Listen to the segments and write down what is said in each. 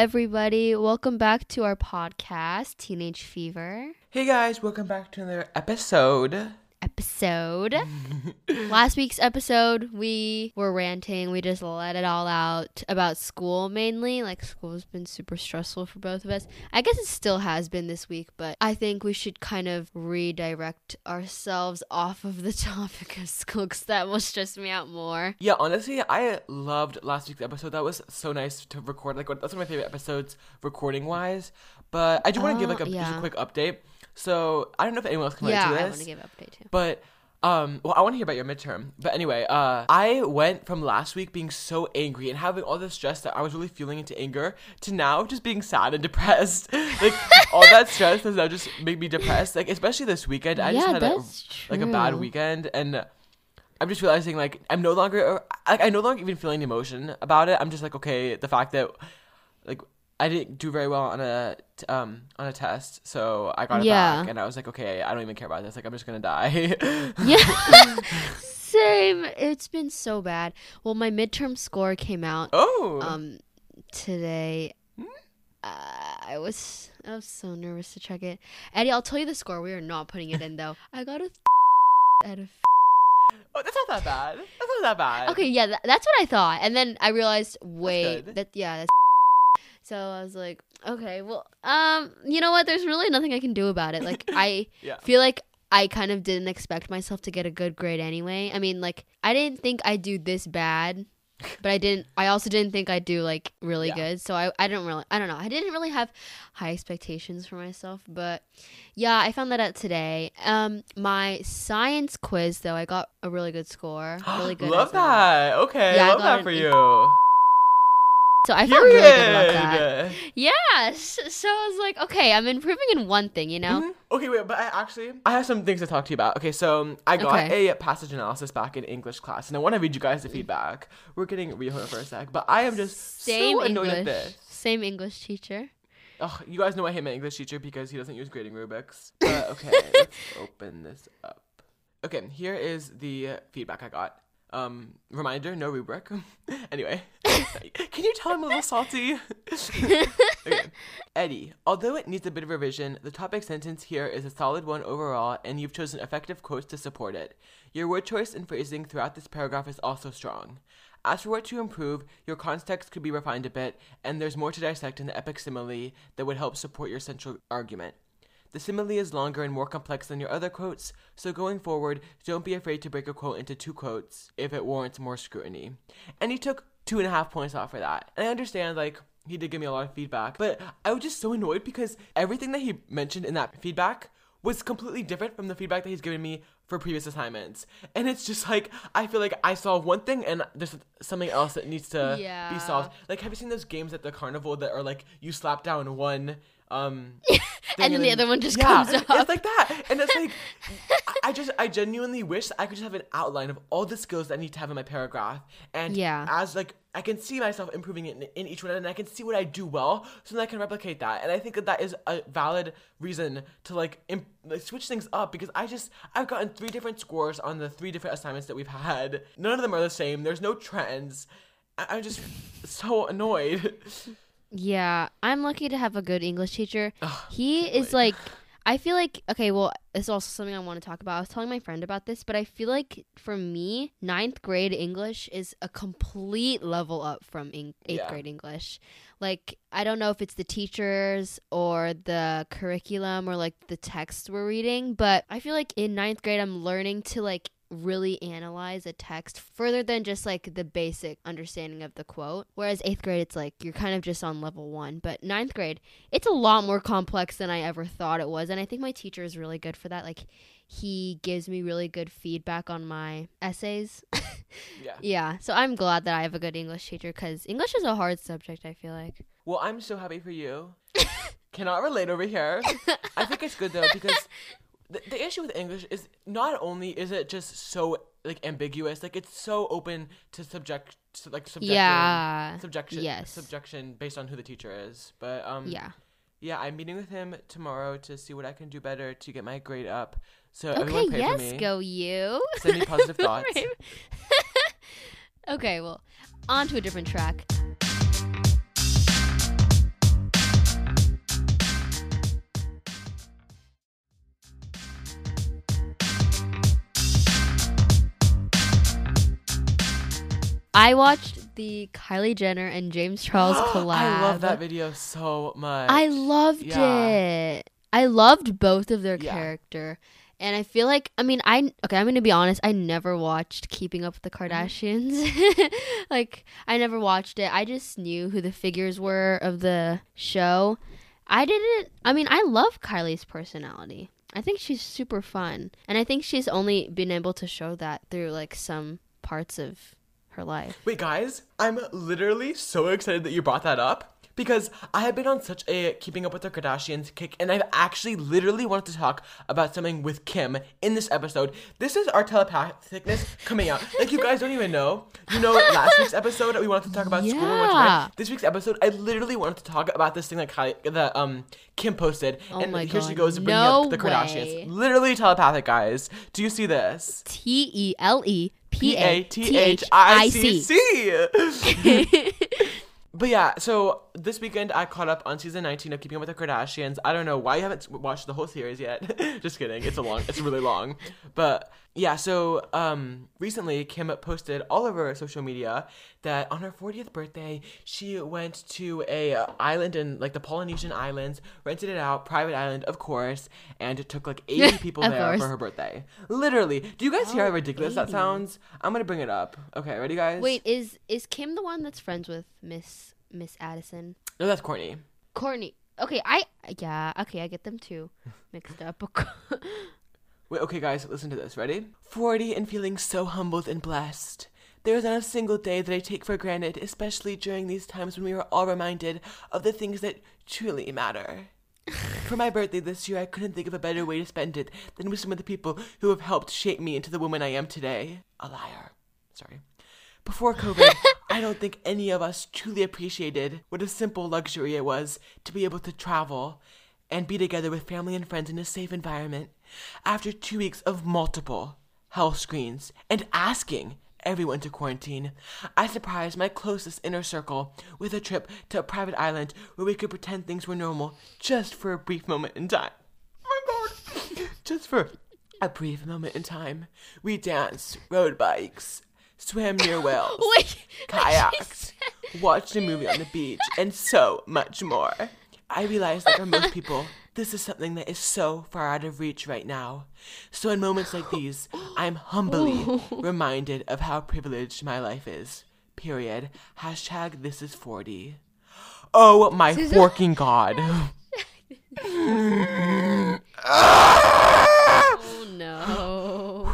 everybody. Welcome back to our podcast, Teenage Fever Hey guys, welcome back to another episode. Episode. Last week's episode, we were ranting. We just let it all out about school mainly. Like, school's been super stressful for both of us. I guess it still has been this week, but I think we should kind of redirect ourselves off of the topic of school because that will stress me out more. Yeah, honestly, I loved last week's episode. That was so nice to record. Like, that's one of my favorite episodes, recording wise. But I do want to give Oh, like a, oh, just a quick update. So I don't know if anyone else can relate yeah, to I this. want to give an update too. But um, well, I want to hear about your midterm. But anyway, uh, I went from last week being so angry and having all the stress that I was really feeling into anger to now just being sad and depressed. like all that stress has now just made me depressed. Like especially this weekend, I just had a, like a bad weekend, and I'm just realizing like I'm no longer like I no longer even feeling emotion about it. I'm just like okay, the fact that like I didn't do very well on a um on a test, so I got it Yeah. back, and I was like, okay, I don't even care about this. Like I'm just gonna die. Yeah. Same. It's been so bad. Well, my midterm score came out oh, um today. Uh, I was I was so nervous to check it. Eddie, I'll tell you the score. We are not putting it in though. I got a out of. oh, that's not that bad. That's not that bad. Okay, yeah, tha- that's what I thought, and then I realized, wait, that yeah, that's. So I was like, okay, well, um, you know what? There's really nothing I can do about it. Like I Yeah. feel like I kind of didn't expect myself to get a good grade anyway. I mean, like I didn't think I'd do this bad, but I didn't. I also didn't think I'd do like really Yeah. good. So I I don't really I don't know. I didn't really have high expectations for myself, but yeah, I found that out today. Um, my science quiz though, I got a really good score. Really good. Love that. Okay, Yeah, love that for eight. you. So I felt really good about that. Yes. So I was like, okay, I'm improving in one thing, you know. Mhm. Okay, wait, but I actually I have some things to talk to you about. Okay, so I got Okay. a passage analysis back in English class, and I want to read you guys the feedback. We're getting real here for a sec, but I am just Same so annoyed English. at this. Same English teacher. Oh, you guys know I hate my English teacher because he doesn't use grading rubrics. But okay, let's open this up. Okay, here is the feedback I got. Um, reminder, no rubric. anyway, can you tell I'm a little salty? okay. Eddie, although it needs a bit of revision, the topic sentence here is a solid one overall, and you've chosen effective quotes to support it. Your word choice and phrasing throughout this paragraph is also strong. As for what to improve, your context could be refined a bit, and there's more to dissect in the epic simile that would help support your central argument. The simile is longer and more complex than your other quotes, so going forward, don't be afraid to break a quote into two quotes if it warrants more scrutiny. And he took two and a half points off for that. And I understand, like, he did give me a lot of feedback, but I was just so annoyed because everything that he mentioned in that feedback was completely different from the feedback that he's given me for previous assignments. And it's just like, I feel like I saw one thing and there's something else that needs to Yeah. be solved. Like, have you seen those games at the carnival that are like, you slap down one, um, And then the other one just yeah, comes up. It's like that, and it's like I- I just I genuinely wish I could just have an outline of all the skills that I need to have in my paragraph, and Yeah. as like I can see myself improving in, in each one, and I can see what I do well, so that I can replicate that, and I think that that is a valid reason to like, imp- like switch things up because I just I've gotten three different scores on the three different assignments that we've had. None of them are the same. There's no trends. I- I'm just so annoyed. Yeah, I'm lucky to have a good English teacher. He is boy. like, I feel like okay. Well, is also something I want to talk about. I was telling my friend about this, but I feel like for me, ninth grade English is a complete level up from in- eighth Yeah. grade English. Like, I don't know if it's the teachers or the curriculum or like the text we're reading, but I feel like in ninth grade, I'm learning to like really analyze a text further than just like the basic understanding of the quote. Whereas eighth grade, it's like you're kind of just on level one. But ninth grade, it's a lot more complex than I ever thought it was. And I think my teacher is really good for that. Like, he gives me really good feedback on my essays. Yeah. yeah. So I'm glad that I have a good English teacher because English is a hard subject, I feel like. Well, I'm so happy for you. Cannot relate over here. I think it's good though because the, the issue with English is not only is it just so like ambiguous, like it's so open to subject to, like subjection, Yeah. subjection, Yes. subjection based on who the teacher is. But um, Yeah. yeah, I'm meeting with him tomorrow to see what I can do better to get my grade up. So Okay, everyone pray for yes, go you. Send me positive thoughts. okay, well, on to a different track. I watched the Kylie Jenner and James Charles collab. I love that video so much. I loved Yeah. it. I loved both of their Yeah. character. And I feel like I mean I okay, I'm gonna be honest, I never watched Keeping Up with the Mm-hmm. Kardashians. like I never watched it. I just knew who the figures were of the show. I didn't I mean I love Kylie's personality. I think she's super fun. And I think she's only been able to show that through like some parts of her life. Wait, guys, I'm literally so excited that you brought that up because I have been on such a keeping up with the Kardashians kick, and I've actually literally wanted to talk about something with Kim in this episode. This is our telepathicness coming out. Like, you guys don't even know. You know, last week's episode, we wanted to talk about school. and Yeah. right. This week's episode, I literally wanted to talk about this thing that, Kylie, that um, Kim posted. Oh and here she goes bringing no up the Kardashians. way. Literally telepathic, guys. Do you see this? T E L E P A T H I. C C. But yeah, so this weekend I caught up on season 19 of Keeping Up with the Kardashians. I don't know why you haven't watched the whole series yet. Just kidding. It's a long it's really long. But yeah, so um recently Kim posted all over social media that on her 40th birthday, she went to a uh, island in like the Polynesian Islands, rented it out, private island of course, and took like 80 people there course. for her birthday. Literally. Do you guys hear how Oh, ridiculous that sounds? I'm going to bring it up. Okay, ready guys? Wait, is is Kim the one that's friends with Miss Miss Addison? No, that's Kourtney. Kourtney. Okay, I yeah, okay, I get them too mixed up. Wait, okay, guys, listen to this. Ready? 40 and feeling so humbled and blessed. There is not a single day that I take for granted, especially during these times when we are all reminded of the things that truly matter. For my birthday this year, I couldn't think of a better way to spend it than with some of the people who have helped shape me into the woman I am today. A liar. Sorry. Before COVID, I don't think any of us truly appreciated what a simple luxury it was to be able to travel and be together with family and friends in a safe environment. After two weeks of multiple health screens and asking everyone to quarantine, I surprised my closest inner circle with a trip to a private island where we could pretend things were normal just for a brief moment in time. My god! Just for a brief moment in time, we danced, rode bikes, swam near whales, Wait, kayaked, watched a movie on the beach, and so much more. I realize that for most people, this is something that is so far out of reach right now. So in moments like these, I'm humbly reminded of how privileged my life is. Period. Hashtag this is 40. Oh my Susan- forking god. oh no.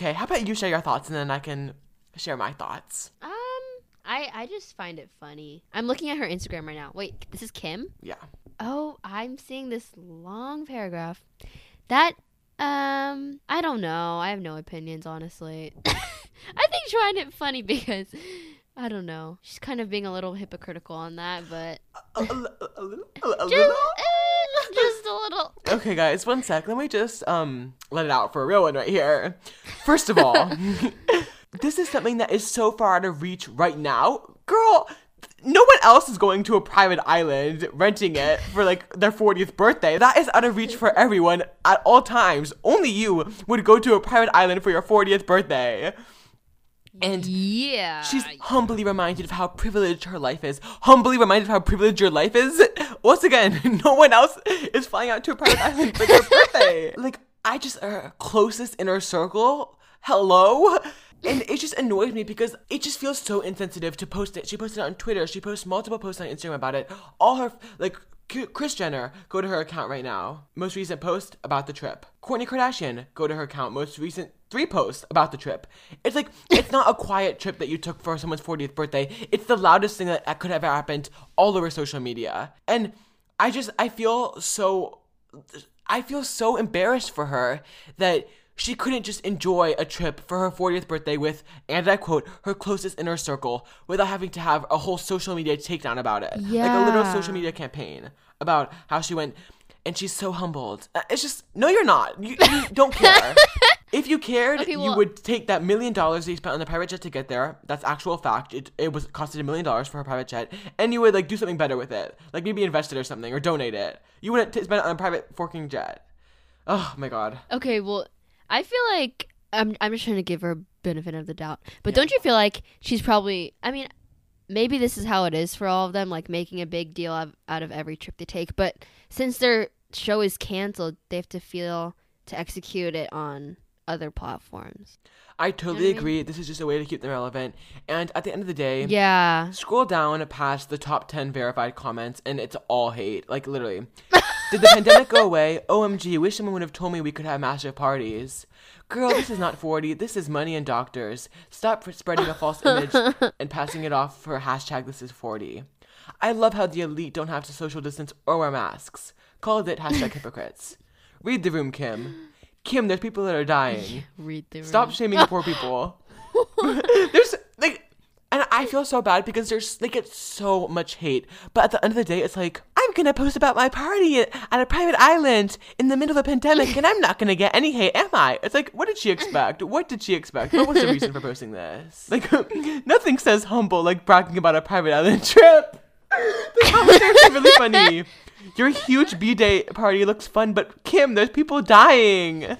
Okay, how about you share your thoughts and then I can share my thoughts? Um, I I just find it funny. I'm looking at her Instagram right now. Wait, this is Kim. Yeah. Oh, I'm seeing this long paragraph. That um, I don't know. I have no opinions, honestly. I think she find it funny because I don't know. She's kind of being a little hypocritical on that, but A, a, a little? A, little? just a little. Okay, guys, one sec. Let me just um let it out for a real one right here. First of all, this is something that is so far out of reach right now, girl. No one else is going to a private island renting it for like their 40th birthday. That is out of reach for everyone at all times. Only you would go to a private island for your 40th birthday. And Yeah. She's humbly reminded of how privileged her life is. Humbly reminded of how privileged your life is. Once again, no one else is flying out to a private island for their birthday. Like, I just, her closest inner circle, hello? And it just annoys me because it just feels so insensitive to post it. She posted it on Twitter. She posts multiple posts on Instagram about it. All her, like, Kris Jenner, go to her account right now. Most recent post about the trip. Kourtney Kardashian, go to her account. Most recent three posts about the trip. It's like it's not a quiet trip that you took for someone's 40th birthday. It's the loudest thing that, could have happened all over social media. And I just I feel so I feel so embarrassed for her that she couldn't just enjoy a trip for her 40th birthday with, and I quote, her closest inner circle without having to have a whole social media takedown about it. Like a literal social media campaign about how she went, and she's so humbled. Uh, It's just, no, you're not. You, you don't care. if you cared, Okay, you would take that million dollars that you spent on the private jet to get there. That's actual fact. It, it was costed a million dollars for her private jet, and you would like do something better with it, like maybe invest it or something, or donate it. You wouldn't t- spend it on a private forking jet. Oh my god. Okay, well, I feel like I'm I'm just trying to give her benefit of the doubt. But Yeah. don't you feel like she's probably? I mean, maybe this is how it is for all of them, like making a big deal of, out of every trip they take. But since their show is canceled, they have to feel to execute it on other platforms. I totally what I mean? agree. This is just a way to keep them relevant. And at the end of the day, Yeah. scroll down past the top 10 verified comments and it's all hate. Like, literally. Did the pandemic go away? OMG, wish someone would have told me we could have massive parties. Girl, this is not 40. This is money and doctors. Stop spreading a false image and passing it off for hashtag this is 40. I love how the elite don't have to social distance or wear masks. Called it hashtag hypocrites. Read the room, Kim. Kim, there's people that are dying. Read the Stop room. shaming poor people. there's like, and I feel so bad because there's they get so much hate. But at the end of the day, it's like I'm gonna post about my party at a private island in the middle of a pandemic, and I'm not gonna get any hate, am I? It's like, what did she expect? What did she expect? What was the reason for posting this? Like, nothing says humble like bragging about a private island trip. the comments are really funny. Your huge B day party looks fun, but Kim, there's people dying.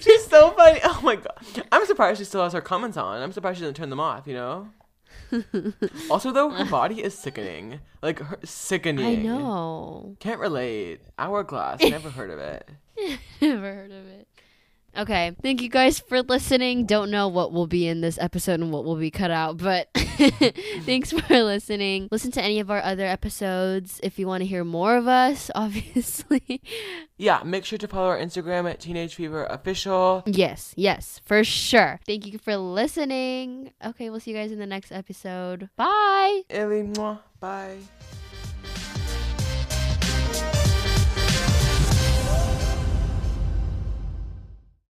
She's so funny. Oh my god. I'm surprised she still has her comments on. I'm surprised she doesn't turn them off, you know? also though, her body is sickening. Like her sickening. I know. Can't relate. Hourglass, never heard of it. Never heard of it. Okay. Thank you guys for listening. Don't know what will be in this episode and what will be cut out, but thanks for listening. Listen to any of our other episodes if you want to hear more of us, obviously. Yeah, make sure to follow our Instagram at Teenage Fever Official. yes, yes, for sure. Thank you for listening. Okay, we'll see you guys in the next episode. Bye. Mwah, bye.